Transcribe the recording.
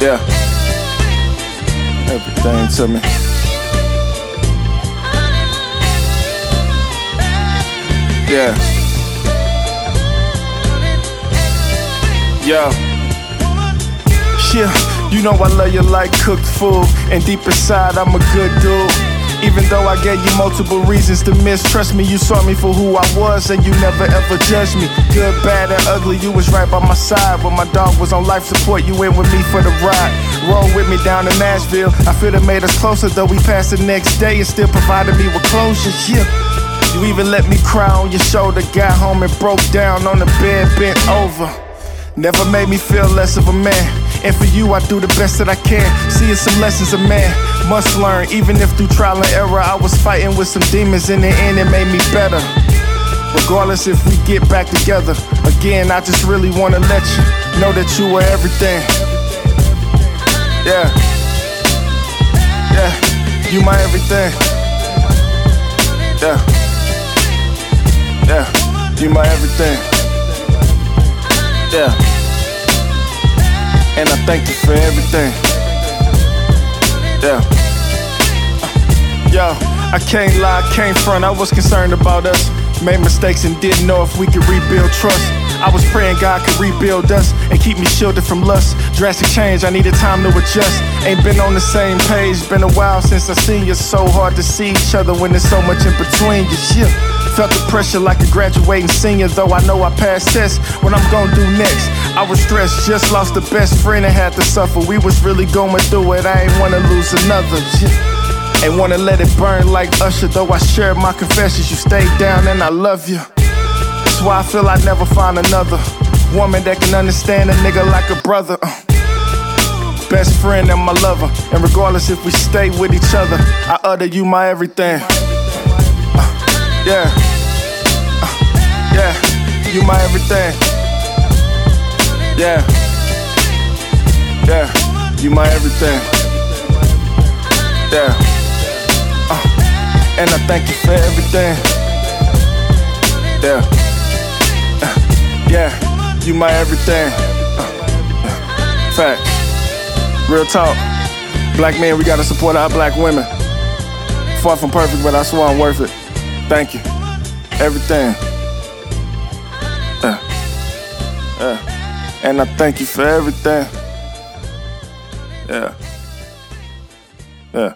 Yeah. Everything to me. Yeah. Yeah. yeah, you know I love you like cooked food, and deep inside I'm a good dude. Even though I gave you multiple reasons to mistrust me, you saw me for who I was and you never ever judged me. Good, bad, and ugly, you was right by my side. When my dog was on life support, you went with me for the ride. Roll with me down to Nashville. I feel it made us closer, though we passed the next day and still provided me with closure. Yeah. You even let me cry on your shoulder. Got home and broke down on the bed, bent over. Never made me feel less of a man. And for you, I do the best that I can. Seeing some lessons of man must learn. Even if through trial and error, I was fighting with some demons. In the end, it made me better. Regardless if we get back together. Again, I just really wanna let you know that you were everything. Yeah. Yeah. You my everything. Yeah. Yeah. You my everything. Yeah. And I thank you for everything. I can't lie, can't front. I was concerned about us. Made mistakes and didn't know if we could rebuild trust. I was praying God could rebuild us and keep me shielded from lust. Drastic change, I needed time to adjust. Ain't been on the same page, been a while since I seen you. So hard to see each other when there's so much in between you. Yeah. Felt the pressure like a graduating senior, though I know I passed tests. What I'm gonna do next? I was stressed, just lost the best friend and had to suffer. We was really going through it, I ain't wanna lose another. Ain't wanna let it burn like Usher, though I shared my confessions. You stayed down and I love you. That's why I feel I never find another woman that can understand a nigga like a brother. Uh. Best friend and my lover. And regardless if we stay with each other, I utter you my everything. Uh, yeah. Uh, yeah. You my everything. Yeah. Yeah. You my everything. Yeah. Uh, and I thank you for everything. Yeah. Uh, yeah. You my everything. Uh, facts. Real talk. Black men, we gotta support our black women. Far from perfect, but I swear I'm worth it. Thank you. Everything. Uh, uh, and I thank you for everything. Yeah. Yeah.